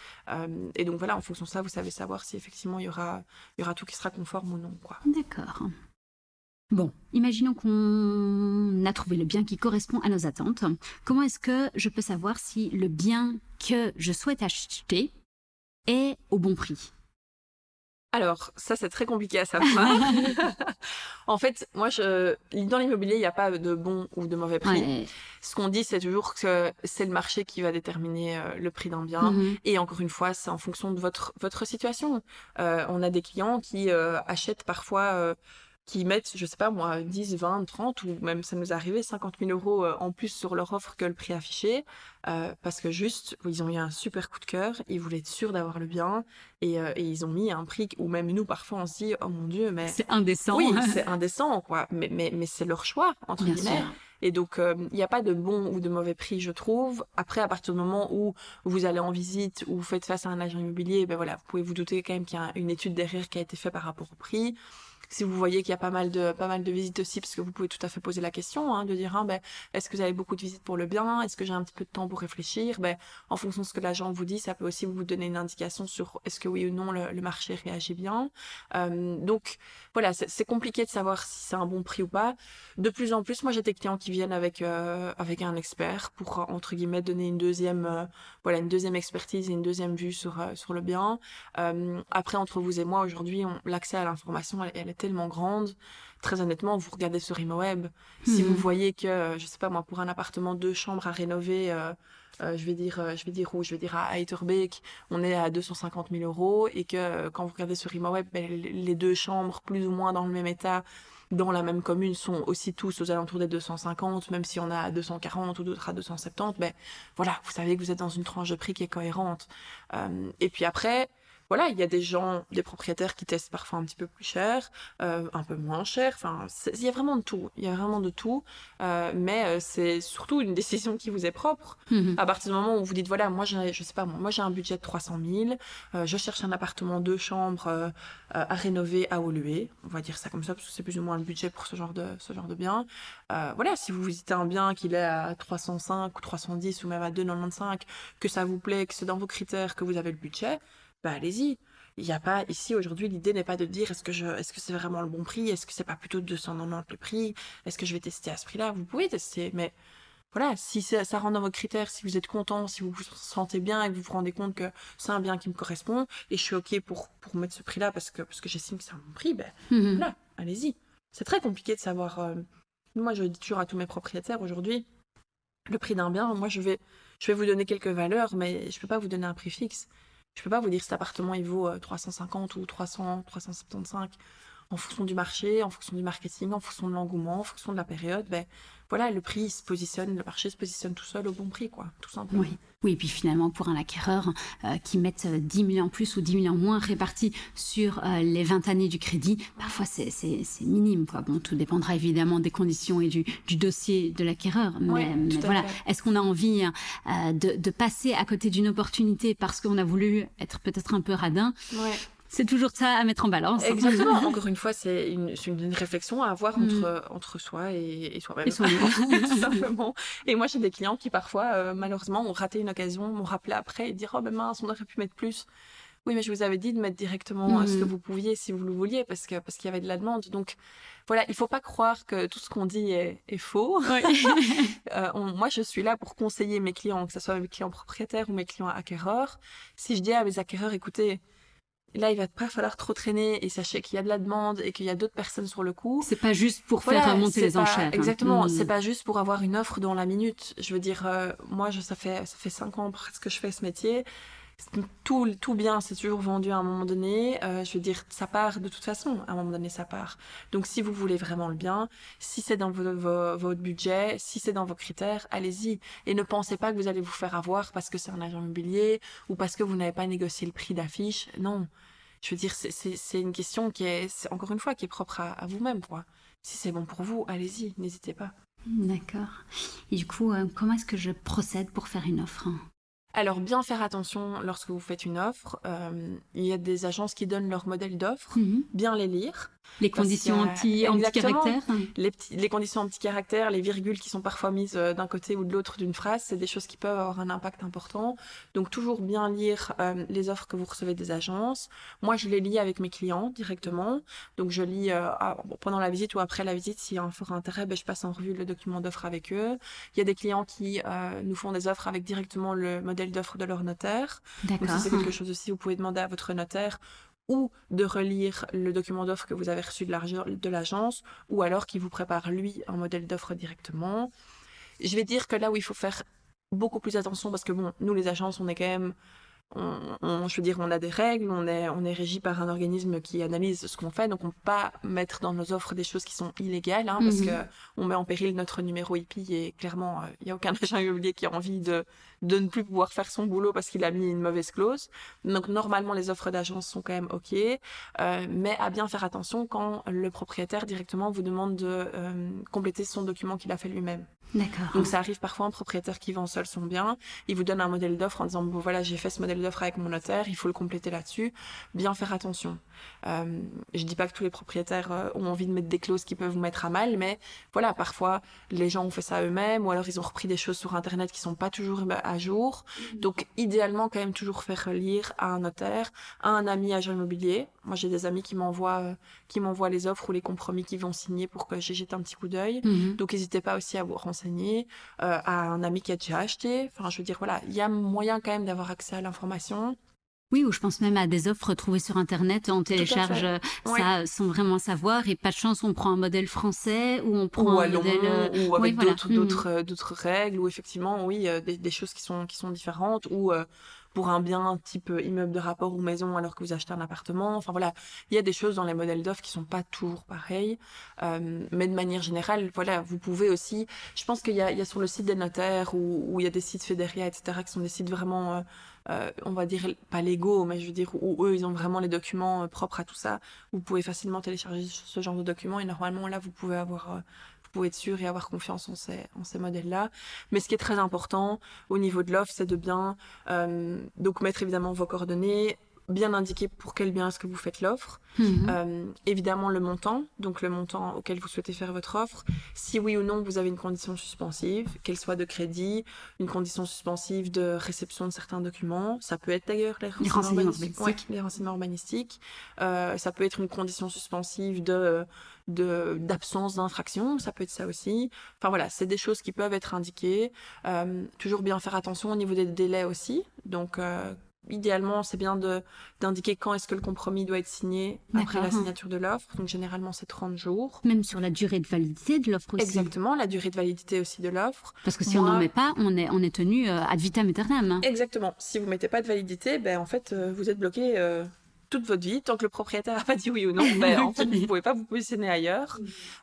et donc voilà, en fonction de ça, vous savez savoir si effectivement il y aura y aura tout qui sera conforme ou non. D'accord. Bon, imaginons qu'on a trouvé le bien qui correspond à nos attentes. Comment est-ce que je peux savoir si le bien que je souhaite acheter est au bon prix? Alors, ça, c'est très compliqué à savoir. en fait, moi, je... dans l'immobilier, il n'y a pas de bon ou de mauvais prix. Ce qu'on dit, c'est toujours que c'est le marché qui va déterminer euh, le prix d'un bien. Mhm. Et encore une fois, c'est en fonction de votre, votre situation. Euh, on a des clients qui euh, achètent parfois qui mettent, je sais pas moi, 10, 20, 30 ou même ça nous est arrivé 50 000 euros euh, en plus sur leur offre que le prix affiché euh, parce que juste ils ont eu un super coup de cœur, ils voulaient être sûrs d'avoir le bien et, euh, et, ils ont mis un prix où même nous parfois on se dit oh mon dieu mais c'est indécent. Oui, c'est indécent quoi, mais mais mais c'est leur choix entre guillemets. Et donc, il n'y a pas de bon ou de mauvais prix, je trouve. Après, à partir du moment où vous allez en visite ou vous faites face à un agent immobilier, ben voilà, vous pouvez vous douter quand même qu'il y a une étude derrière qui a été faite par rapport au prix si vous voyez qu'il y a pas mal de pas mal de visites aussi, parce que vous pouvez tout à fait poser la question, hein, de dire hein, ben, est-ce que vous avez beaucoup de visites pour le bien, est-ce que j'ai un petit peu de temps pour réfléchir, ben, en fonction de ce que l'agent vous dit, ça peut aussi vous donner une indication sur est-ce que oui ou non le, marché réagit bien. Euh, donc voilà, c'est compliqué de savoir si c'est un bon prix ou pas. De plus en plus, moi j'ai des clients qui viennent avec euh, avec un expert pour entre guillemets donner une deuxième euh, voilà une deuxième expertise et une deuxième vue sur sur le bien. après entre vous et moi aujourd'hui, l'accès à l'information elle est tellement grande. Très honnêtement, vous regardez sur ImoWeb, si vous mhm. voyez que, je sais pas moi, pour un appartement deux chambres à rénover, euh, euh, je vais dire, euh, je vais dire où, je vais dire à Heiterbeek, on est à 250 000 euros et que quand vous regardez sur ImoWeb, ben, les deux chambres plus ou moins dans le même état, dans la même commune sont aussi tous aux alentours des 250, même si on a à 240 ou d'autres à 270, ben voilà, vous savez que vous êtes dans une tranche de prix qui est cohérente. et puis après, voilà, il y a des gens, des propriétaires qui testent parfois un petit peu plus cher, euh, un peu moins cher. Enfin, il y a vraiment de tout. Il y a vraiment de tout. Euh, mais euh, c'est surtout une décision qui vous est propre. Mhm. À partir du moment où vous dites voilà, moi je sais pas moi, moi j'ai un budget de 300 000, je cherche un appartement deux chambres à rénover à Olué. On va dire ça comme ça parce que c'est plus ou moins le budget pour ce genre de ce genre de bien. voilà, si vous visitez un bien qu'il est à 305 ou 310 ou même à 295, que ça vous plaît, que c'est dans vos critères, que vous avez le budget bah allez-y. Il n'y a pas ici aujourd'hui l'idée n'est pas de dire est-ce que je est-ce que c'est vraiment le bon prix, est-ce que c'est pas plutôt 290 le prix, est-ce que je vais tester à ce prix-là? Vous pouvez tester, mais voilà, si ça, ça rentre dans vos critères, si vous êtes content, si vous vous sentez bien et que vous vous rendez compte que c'est un bien qui me correspond et je suis ok pour pour mettre ce prix-là parce que parce que j'estime que c'est un bon prix, ben voilà, allez-y. C'est très compliqué de savoir. Euh, moi, je dis toujours à tous mes propriétaires aujourd'hui, le prix d'un bien, moi je vais je vais vous donner quelques valeurs, mais je peux pas vous donner un prix fixe. Je peux pas vous dire cet appartement il vaut 350 euh, ou 300, 375 en fonction du marché, en fonction du marketing, en fonction de l'engouement, en fonction de la période. Ben, voilà, le prix se positionne, le marché se positionne tout seul au bon prix, quoi, tout simplement. Oui, oui et puis finalement, pour un acquéreur euh, qui met 10 000 en plus ou 10 000 en moins répartis sur euh, les 20 années du crédit, parfois c'est minime, quoi. Bon, tout dépendra évidemment des conditions et du, du dossier de l'acquéreur. Mais, voilà, est-ce qu'on a envie euh, de, de, passer à côté d'une opportunité parce qu'on a voulu être peut-être un peu radin? Ouais c'est toujours ça à mettre en balance. Exactement. Encore une fois, c'est une, une, réflexion à avoir mm. entre, entre soi et, et soi-même. Tout simplement. Et moi, j'ai des clients qui parfois, euh, malheureusement, ont raté une occasion, m'ont rappelé après et dire Oh ben mince, on aurait pu mettre plus. Oui, mais je vous avais dit de mettre directement ce que mm. vous pouviez si vous le vouliez parce que parce qu'il y avait de la demande. Donc voilà, il faut pas croire que tout ce qu'on dit est, est faux. euh, moi, je suis là pour conseiller mes clients, que ce soit mes clients propriétaires ou mes clients acquéreurs. Si je dis à mes acquéreurs, écoutez, Là, il va pas falloir trop traîner et sachez qu'il y a de la demande et qu'il y a d'autres personnes sur le coup. C'est pas juste pour faire remonter les enchères. Hein. Exactement. Hmm. C'est pas juste pour avoir une offre dans la minute. Je veux dire, euh, moi, je, ça fait ça fait cinq ans presque que je fais ce métier. Tout, tout bien, c'est toujours vendu à un moment donné. Euh, je veux dire, ça part de toute façon. À un moment donné, ça part. Donc, si vous voulez vraiment le bien, si c'est dans votre budget, si c'est dans vos critères, allez-y. Et ne pensez pas que vous allez vous faire avoir parce que c'est un agent immobilier ou parce que vous n'avez pas négocié le prix d'affiche. Non. Je veux dire, c'est une question qui est, encore une fois, qui est propre à, vous-même. Si c'est bon pour vous, allez-y, n'hésitez pas. D'accord. Et du coup, euh, comment est-ce que je procède pour faire une offre alors, bien faire attention lorsque vous faites une offre. Euh, il y a des agences qui donnent leur modèle d'offre, mhm. bien les lire. Les conditions anti, anti-caractère les, les conditions anti-caractère, les virgules qui sont parfois mises euh, d'un côté ou de l'autre d'une phrase, c'est des choses qui peuvent avoir un impact important. Donc, toujours bien lire euh, les offres que vous recevez des agences. Moi, je les lis avec mes clients directement. Donc, je lis pendant la visite ou après la visite, s'il y a un fort intérêt, ben, je passe en revue le document d'offre avec eux. Il y a des clients qui nous font des offres avec directement le modèle d'offre de leur notaire. Si c'est quelque chose aussi, vous pouvez demander à votre notaire ou de relire le document d'offre que vous avez reçu de l'agence, ou alors qu'il vous prépare lui un modèle d'offre directement. Je vais dire que là où il faut faire beaucoup plus attention, parce que bon, nous les agences, on est quand même on, je veux dire, on a des règles, on est, on est régi par un organisme qui analyse ce qu'on fait, donc on peut pas mettre dans nos offres des choses qui sont illégales, hein, parce mhm. que on met en péril notre numéro IP et clairement, il euh, n'y a aucun agent immobilier qui a envie de, de ne plus pouvoir faire son boulot parce qu'il a mis une mauvaise clause. Donc normalement, les offres d'agence sont quand même ok, euh, mais à bien faire attention quand le propriétaire directement vous demande de euh, compléter son document qu'il a fait lui-même. D'accord. Donc ça arrive parfois un propriétaire qui vend seul son bien, il vous donne un modèle d'offre en disant bon voilà j'ai fait ce modèle d'offre avec mon notaire, il faut le compléter là-dessus. Bien faire attention. Euh, je dis pas que tous les propriétaires euh, ont envie de mettre des clauses qui peuvent vous mettre à mal, mais voilà parfois les gens ont fait ça eux-mêmes ou alors ils ont repris des choses sur internet qui sont pas toujours bah, à jour. Mmh. Donc idéalement quand même toujours faire lire à un notaire, à un ami agent immobilier. Moi j'ai des amis qui m'envoient euh, qui m'envoient les offres ou les compromis qu'ils vont signer pour que j'ai jette un petit coup d'œil. Mmh. Donc n'hésitez pas aussi à vous renseigner euh, à un ami qui a déjà acheté. Enfin, je veux dire, voilà, il y a moyen quand même d'avoir accès à l'information. Oui, ou je pense même à des offres trouvées sur Internet, on télécharge euh, ça sans vraiment savoir et pas de chance, on prend un modèle français ou on prend un modèle... Ou avec d'autres, mmh. d'autres, règles ou effectivement, oui, des, des, choses qui sont, qui sont différentes ou pour un bien type euh, immeuble de rapport ou maison alors que vous achetez un appartement. Enfin voilà, il y a des choses dans les modèles d'offres qui sont pas toujours pareilles. Euh, mais de manière générale, voilà, vous pouvez aussi. Je pense qu'il y, y a, sur le site des notaires ou il y a des sites Fédéria, etc., qui sont des sites vraiment. Euh, euh, on va dire pas légaux, mais je veux dire où eux ils ont vraiment les documents propres à tout ça. Vous pouvez facilement télécharger ce genre de documents et normalement là vous pouvez avoir vous pouvez être sûr et avoir confiance en ces, en ces modèles-là. Mais ce qui est très important au niveau de l'offre, c'est de bien euh, donc mettre évidemment vos coordonnées, bien indiquer pour quel bien est-ce que vous faites l'offre. Mhm. Euh, évidemment, le montant, donc le montant auquel vous souhaitez faire votre offre. Si oui ou non, vous avez une condition suspensive, qu'elle soit de crédit, une condition suspensive de réception de certains documents. Ça peut être d'ailleurs les renseignements, urbanistiques. les renseignements urbanistiques. Euh, ça peut être une condition suspensive de d'absence d'infraction, ça peut être ça aussi. Enfin voilà, c'est des choses qui peuvent être indiquées. Euh, toujours bien faire attention au niveau des délais aussi. Donc euh, idéalement, c'est bien de d'indiquer quand est-ce que le compromis doit être signé après la signature de l'offre. Donc généralement, c'est 30 jours. Même sur la durée de validité de l'offre aussi. Exactement, la durée de validité aussi de l'offre. Parce que si on n'en met pas, on est on est tenu euh, ad vitam aeternam. Hein. Exactement. Si vous mettez pas de validité, ben en fait, euh, vous êtes bloqué euh, toute votre vie tant que le propriétaire n'a pas dit oui ou non. Ben en fait, vous pouvez pas vous positionner ailleurs.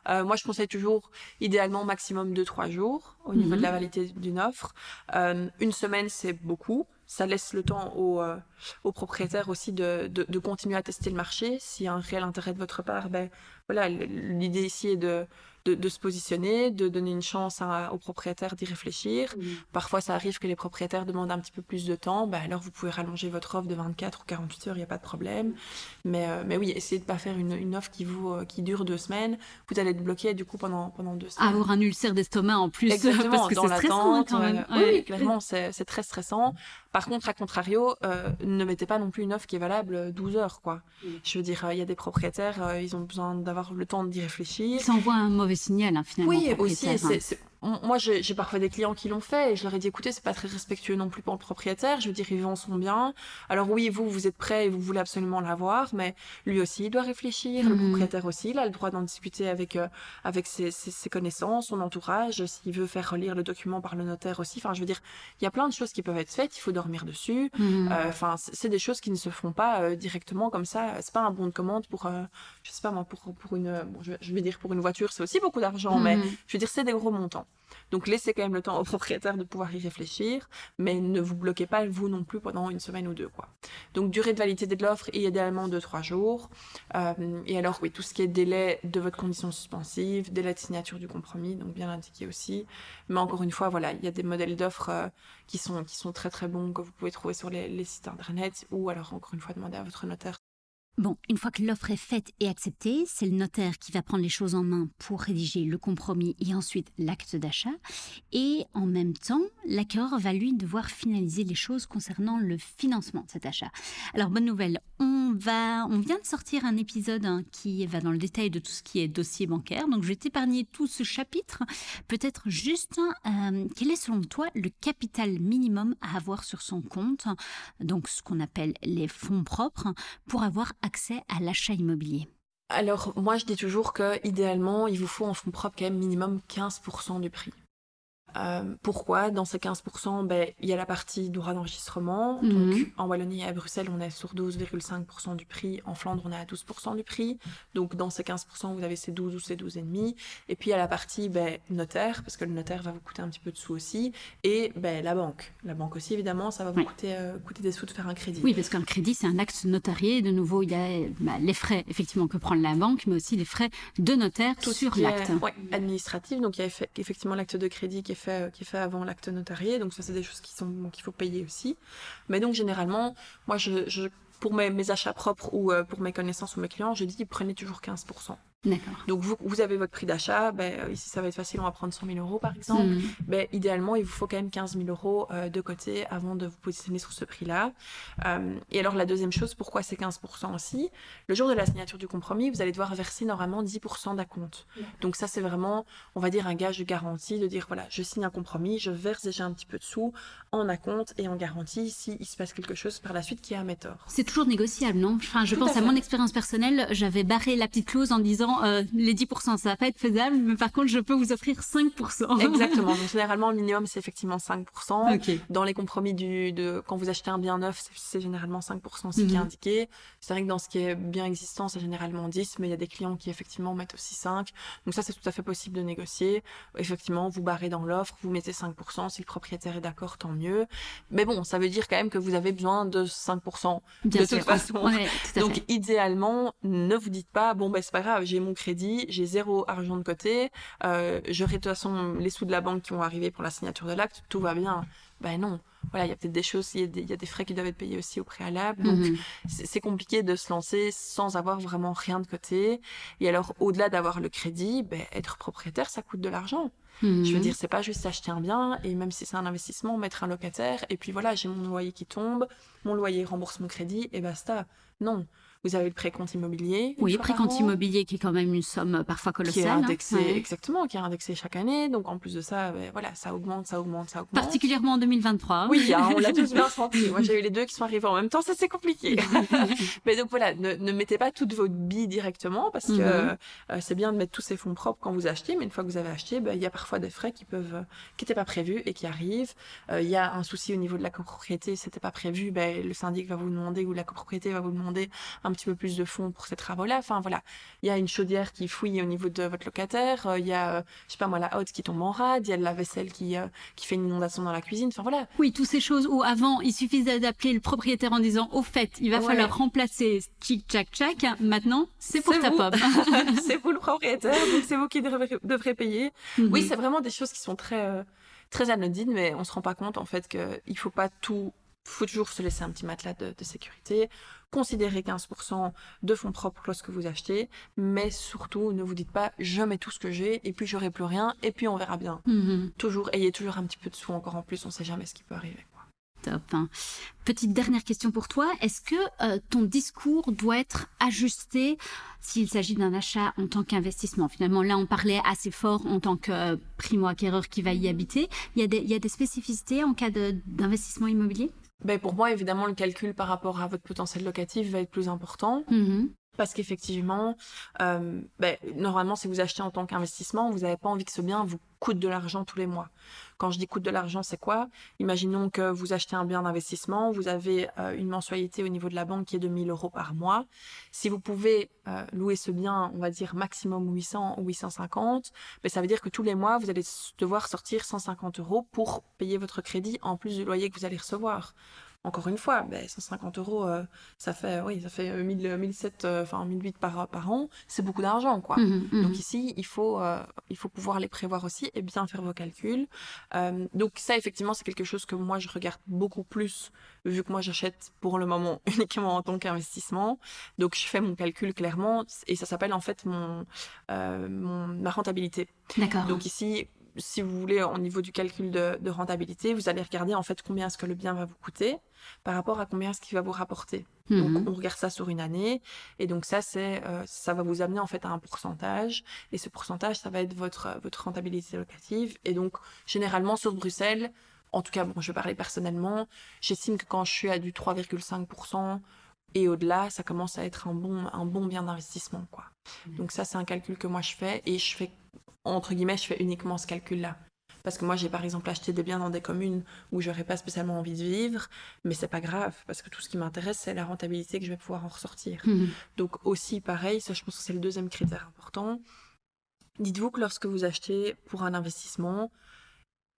moi, je conseille toujours idéalement maximum de trois jours au niveau de la mhm. validité d'une offre. une semaine, c'est beaucoup ça laisse le temps au, euh, au propriétaire aussi de, continuer à tester le marché. S'il y a un réel intérêt de votre part, ben voilà, l'idée ici est de, de, de, se positionner, de donner une chance à, aux propriétaires d'y réfléchir. Parfois, ça arrive que les propriétaires demandent un petit peu plus de temps. Ben alors, vous pouvez rallonger votre offre de 24 ou 48 heures, il n'y a pas de problème. Mais, euh, mais oui, essayez de pas faire une, une offre qui, vous, euh, qui dure deux semaines. Vous allez être bloqué du coup pendant, pendant deux semaines. Avoir un ulcère d'estomac en plus, Exactement, parce que dans l'attente. Hein, oui, clairement, c'est très stressant. Par contre, à contrario, euh, ne mettez pas non plus une offre qui est valable 12 heures, quoi. Je veux dire, il y a des propriétaires, ils ont besoin d'avoir le temps d'y réfléchir. Ça envoie un mauvais signal, hein, finalement. Oui, aussi, c'est moi, j'ai parfois des clients qui l'ont fait et je leur ai dit, écoutez, c'est pas très respectueux non plus pour le propriétaire. Je veux dire, ils en sont bien. Alors oui, vous, vous êtes prêt et vous voulez absolument l'avoir, mais lui aussi, il doit réfléchir. Le mhm. propriétaire aussi, il a le droit d'en discuter avec euh, avec ses, ses, connaissances, son entourage, s'il veut faire relire le document par le notaire aussi. Enfin, je veux dire, il y a plein de choses qui peuvent être faites. Il faut dormir dessus. Mhm. Euh, enfin, c'est des choses qui ne se font pas euh, directement comme ça. C'est pas un bon de commande pour, je sais pas moi, pour pour une, bon, je, vais dire pour une voiture, c'est aussi beaucoup d'argent, mais mhm. je veux dire, c'est des gros montants. Donc laissez quand même le temps au propriétaire de pouvoir y réfléchir, mais ne vous bloquez pas vous non plus pendant une semaine ou deux. Quoi. Donc durée de validité de l'offre idéalement de trois jours. Euh, et alors oui, tout ce qui est délai de votre condition suspensive, délai de signature du compromis, donc bien indiqué aussi. Mais encore une fois, voilà, il y a des modèles d'offres euh, qui, sont, qui sont très très bons que vous pouvez trouver sur les, les sites internet ou alors encore une fois demander à votre notaire Bon, une fois que l'offre est faite et acceptée, c'est le notaire qui va prendre les choses en main pour rédiger le compromis et ensuite l'acte d'achat. Et en même temps, l'acquéreur va lui devoir finaliser les choses concernant le financement de cet achat. Alors, bonne nouvelle, on, va, on vient de sortir un épisode hein, qui va dans le détail de tout ce qui est dossier bancaire. Donc, je vais t'épargner tout ce chapitre. Peut-être juste, euh, quel est selon toi le capital minimum à avoir sur son compte? Donc, ce qu'on appelle les fonds propres pour avoir accès à l'achat immobilier Alors, moi, je dis toujours que idéalement, il vous faut en fonds propres quand même minimum 15% du prix. Euh, pourquoi Dans ces 15%, ben, il y a la partie droit d'enregistrement. Mhm. Donc, en Wallonie et à Bruxelles, on est sur 12,5% du prix. En Flandre, on est à 12% du prix. Donc, dans ces 15%, vous avez ces 12 ou ces 12,5. Et puis, il y a la partie ben, notaire, parce que le notaire va vous coûter un petit peu de sous aussi. Et ben, la banque. La banque aussi, évidemment, ça va vous coûter, euh, coûter des sous de faire un crédit. Oui, parce qu'un crédit, c'est un acte notarié. De nouveau, il y a bah, les frais, effectivement, que prend la banque, mais aussi les frais de notaire Tout sur l'acte. Oui, administratif. Donc, il y a effectivement l'acte de crédit qui est fait euh, qui est fait avant l'acte notarié. Donc ça, c'est des choses qui sont qu'il faut payer aussi. Mais donc généralement, moi, je, pour mes, achats propres ou euh, pour mes connaissances ou mes clients, je dis prenez toujours 15%. D'accord. Donc vous, vous avez votre prix d'achat, ben, euh, ici ça va être facile, on va prendre 100 000 euros par exemple. Mhm. Ben, idéalement, il vous faut quand même 15 000 euros euh, de côté avant de vous positionner sur ce prix-là. Euh, et alors la deuxième chose, pourquoi c'est 15% aussi? Le jour de la signature du compromis, vous allez devoir verser normalement 10% d'acompte. Donc ça c'est vraiment, on va dire, un gage de garantie, de dire voilà, je signe un compromis, je verse déjà un petit peu de sous en acompte et en garantie s'il se passe quelque chose par la suite qui est à mes torts. C'est toujours négociable, non? Enfin, je Tout pense à mon expérience personnelle, j'avais barré la petite clause en disant euh, les 10%, ça va pas être faisable, mais par contre, je peux vous offrir 5%. Exactement. Donc généralement le minimum c'est effectivement 5%. ok. Dans les compromis du, de quand vous achetez un bien neuf, c'est- généralement 5% aussi qui est Mhm. indiqué. C'est vrai que dans ce qui est bien existant, c'est généralement 10, mais il y a des clients qui effectivement mettent aussi 5. Donc ça, c'est tout à fait possible de négocier. Effectivement, vous barrez dans l'offre, vous mettez 5%. Si le propriétaire est d'accord, tant mieux. Mais bon, ça veut dire quand même que vous avez besoin de 5%. Bien de sûr. toute façon. Ouais, tout à Donc fait. idéalement, ne vous dites pas bon ben c'est pas grave, j'ai mon crédit, j'ai zéro argent de côté, euh, j'aurai de toute façon les sous de la banque qui vont arriver pour la signature de l'acte, tout va bien. Ben non, voilà, il y a peut-être des choses, il y, a des- il y a des frais qui doivent être payés aussi au préalable. Donc Mhm. c'est c'est compliqué de se lancer sans avoir vraiment rien de côté. Et alors au-delà d'avoir le crédit, ben, être propriétaire, ça coûte de l'argent. Je veux Mhm. dire, c'est pas juste acheter un bien et même si c'est un investissement, mettre un locataire et puis voilà, j'ai mon loyer qui tombe, mon loyer rembourse mon crédit et basta. Non, vous avez le précompte immobilier. une Oui, précompte an, immobilier qui est quand même une somme euh, parfois Qui est colossale. indexé, Ouais. exactement, qui est indexé chaque année. Donc en plus de ça, ben, voilà, ça augmente, ça augmente, ça augmente. Particulièrement en 2023. Oui, hein, on l'a tous bien senti. Moi, j'ai eu les deux qui sont arrivés en même temps, ça c'est compliqué. Mais donc voilà, ne, ne mettez pas toutes vos billes directement parce que Mhm. euh, c'est bien de mettre tous ses fonds propres quand vous achetez, mais une fois que vous avez acheté, ben, il y a parfois des frais qui peuvent, euh, qui n'étaient pas prévus et qui arrivent. Euh, Il y a un souci au niveau de la copropriété, c'était pas prévu, ben, le syndic va vous demander ou la copropriété va vous demander un petit peu plus de fonds pour ces travaux-là. Enfin voilà, il y a une chaudière qui fouille au niveau de votre locataire, euh, il y a, euh, je sais pas moi, la hotte qui tombe en rade, il y a de la vaisselle qui, euh, qui fait une inondation dans la cuisine. Enfin voilà, Oui, toutes ces choses où avant, il suffisait d'appeler le propriétaire en disant au fait, il va Ouais. falloir remplacer tchic tchac tchac. Maintenant, c'est pour ta pomme. c'est vous le propriétaire, donc c'est vous qui devrez, devrez payer. Oui, Mhm. c'est vraiment des choses qui sont très, très anodines, mais on se rend pas compte en fait qu'il faut pas tout, faut toujours se laisser un petit matelas de, de sécurité. Considérez 15% de fonds propres lorsque vous achetez, mais surtout ne vous dites pas je mets tout ce que j'ai et puis j'aurai plus rien et puis on verra bien. Mhm. Toujours, ayez toujours un petit peu de sous encore en plus, on sait jamais ce qui peut arriver. quoi. Top. hein. Petite dernière question pour toi. Est-ce que euh, ton discours doit être ajusté s'il s'agit d'un achat en tant qu'investissement? Finalement, là, on parlait assez fort en tant que euh, primo-acquéreur qui va y habiter. Il y a des, il y a des spécificités en cas d'investissement immobilier? Ben, pour moi, évidemment, le calcul par rapport à votre potentiel locatif va être plus important. Mhm. Parce qu'effectivement, euh, ben, normalement, si vous achetez en tant qu'investissement, vous n'avez pas envie que ce bien vous coûte de l'argent tous les mois. Quand je dis coûte de l'argent, c'est quoi? Imaginons que vous achetez un bien d'investissement, vous avez euh, une mensualité au niveau de la banque qui est de 1000 euros par mois. Si vous pouvez euh, louer ce bien, on va dire maximum 800 ou 850, ben, ça veut dire que tous les mois, vous allez devoir sortir 150 euros pour payer votre crédit en plus du loyer que vous allez recevoir. Encore une fois, ben, 150 euros, euh, ça fait, oui, ça fait euh, 1000, 1007, euh, enfin 1008 par, par an. C'est beaucoup d'argent, quoi. Mhm, mhm. Donc ici, il faut, euh, il faut pouvoir les prévoir aussi et bien faire vos calculs. Donc ça, effectivement, c'est quelque chose que moi, je regarde beaucoup plus, vu que moi, j'achète pour le moment uniquement en tant qu'investissement. Donc je fais mon calcul clairement et ça s'appelle en fait mon, mon, ma rentabilité. D'accord. Donc ici, si vous voulez, au niveau du calcul de, de rentabilité, vous allez regarder en fait combien est-ce que le bien va vous coûter par rapport à combien est-ce qu'il va vous rapporter. Mhm. Donc on regarde ça sur une année et donc ça c'est euh, ça va vous amener en fait à un pourcentage et ce pourcentage ça va être votre votre rentabilité locative et donc généralement sur Bruxelles en tout cas bon je vais parler personnellement j'estime que quand je suis à du 3,5% et au-delà ça commence à être un bon un bon bien d'investissement quoi. Donc ça c'est un calcul que moi je fais et je fais entre guillemets je fais uniquement ce calcul là. Parce que moi, j'ai par exemple acheté des biens dans des communes où j'aurais pas spécialement envie de vivre, mais c'est pas grave, parce que tout ce qui m'intéresse, c'est la rentabilité que je vais pouvoir en ressortir. Mhm. Donc aussi, pareil, ça je pense que c'est le deuxième critère important. Dites-vous que lorsque vous achetez pour un investissement,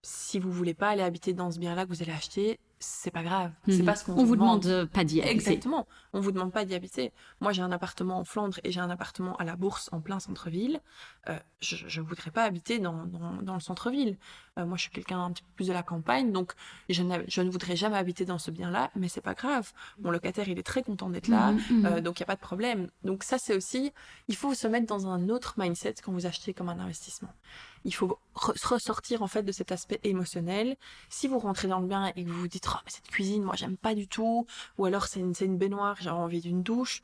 si vous voulez pas aller habiter dans ce bien-là que vous allez acheter, c'est pas grave. C'est Mhm. pas ce qu'on On vous demande euh, pas d'y habiter. Exactement. On vous demande pas d'y habiter. Moi, j'ai un appartement en Flandre et j'ai un appartement à la Bourse en plein centre-ville. Euh, je ne voudrais pas habiter dans, dans, dans le centre-ville. Euh, moi, je suis quelqu'un un petit peu plus de la campagne, donc je, je ne voudrais jamais habiter dans ce bien-là, mais c'est pas grave. Mon locataire, il est très content d'être là, Mhm, mhm. euh, donc il n'y a pas de problème. Donc ça, c'est aussi, il faut se mettre dans un autre mindset quand vous achetez comme un investissement. Il faut re- ressortir en fait de cet aspect émotionnel. Si vous rentrez dans le bien et que vous vous dites, oh mais cette cuisine, moi j'aime pas du tout, ou alors c'est une, une baignoire, j'ai envie d'une douche.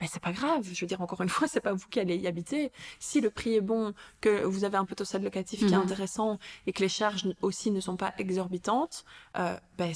Ben, c'est pas grave, je veux dire encore une fois, c'est pas vous qui allez y habiter. Si le prix est bon, que vous avez un potentiel locatif qui est Mhm. intéressant et que les charges aussi ne sont pas exorbitantes, euh, ben,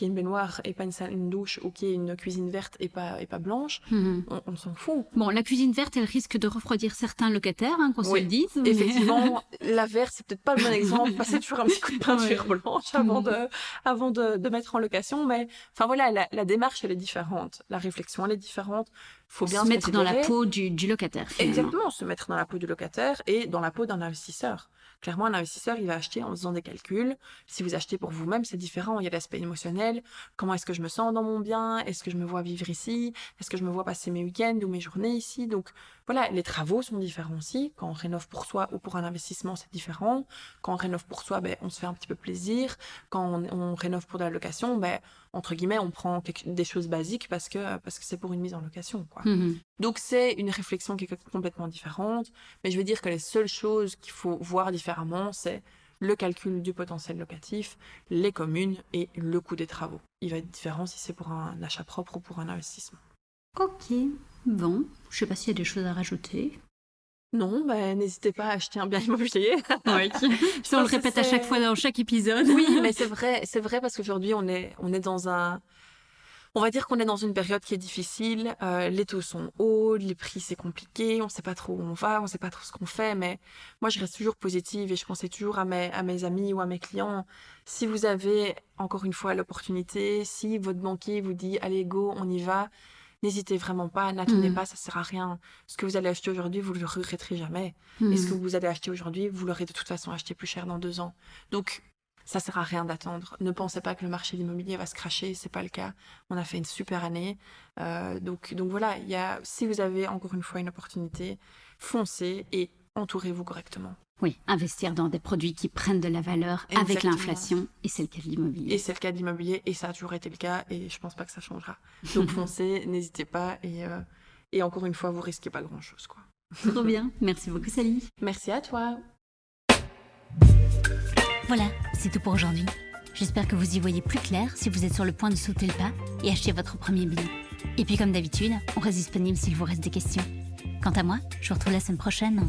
y ait une baignoire et pas une, salle, une douche ou qu'il y ait une cuisine verte et pas, et pas blanche, Mhm. on, on s'en fout. Bon, la cuisine verte, elle risque de refroidir certains locataires, hein, qu'on se le dise. mais- Effectivement, la verte, c'est peut-être pas le bon exemple. Passez toujours un petit coup de peinture blanche avant, Mhm. de, avant de, de mettre en location. Mais enfin voilà, la, la démarche, elle est différente. La réflexion, elle est différente. Faut bien se mettre dans la peau du, du locataire. finalement. Exactement, se mettre dans la peau du locataire et dans la peau d'un investisseur. Clairement, un investisseur, il va acheter en faisant des calculs. Si vous achetez pour vous-même, c'est différent. Il y a l'aspect émotionnel. Comment est-ce que je me sens dans mon bien? Est-ce que je me vois vivre ici? Est-ce que je me vois passer mes week-ends ou mes journées ici? Donc voilà, les travaux sont différents aussi. Quand on rénove pour soi ou pour un investissement, c'est différent. Quand on rénove pour soi, ben, on se fait un petit peu plaisir. Quand on, on rénove pour de la location, ben, entre guillemets, on prend quelque- des choses basiques parce que parce que c'est pour une mise en location. Quoi. Mhm. Donc c'est une réflexion qui est complètement différente, mais je veux dire que les seules choses qu'il faut voir différemment, c'est le calcul du potentiel locatif, les communes et le coût des travaux. Il va être différent si c'est pour un achat propre ou pour un investissement. Ok, bon, je sais pas s'il y a des choses à rajouter. Non, ben, n'hésitez pas à acheter un bien immobilier. Oui. Ça, on le répète à chaque fois dans chaque épisode. Oui, mais c'est vrai, c'est vrai parce qu'aujourd'hui on est, on est dans un, on va dire qu'on est dans une période qui est difficile. euh, les taux sont hauts, les prix c'est compliqué, on sait pas trop où on va, on sait pas trop ce qu'on fait. Mais moi je reste toujours positive et je pensais toujours à mes, à mes amis ou à mes clients. Si vous avez encore une fois l'opportunité, si votre banquier vous dit allez go, on y va. N'hésitez vraiment pas, n'attendez Mhm. pas, ça sert à rien. Ce que vous allez acheter aujourd'hui, vous le regretterez jamais. Et ce que vous allez acheter aujourd'hui, vous l'aurez de toute façon acheté plus cher dans deux ans. Donc, ça sert à rien d'attendre. Ne pensez pas que le marché de l'immobilier va se cracher, c'est pas le cas. On a fait une super année. Euh, donc, donc voilà, il y a, si vous avez encore une fois une opportunité, foncez et entourez-vous correctement. Oui, investir dans des produits qui prennent de la valeur avec l'inflation, et c'est le cas de l'immobilier. Et c'est le cas de l'immobilier et ça a toujours été le cas et je pense pas que ça changera. Donc foncez, n'hésitez pas et, euh, et encore une fois, vous risquez pas grand-chose. quoi. Trop bien. Merci beaucoup, Sally. Merci à toi. Voilà, c'est tout pour aujourd'hui. J'espère que vous y voyez plus clair si vous êtes sur le point de sauter le pas et acheter votre premier bien. Et puis comme d'habitude, on reste disponible s'il vous reste des questions. Quant à moi, je vous retrouve la semaine prochaine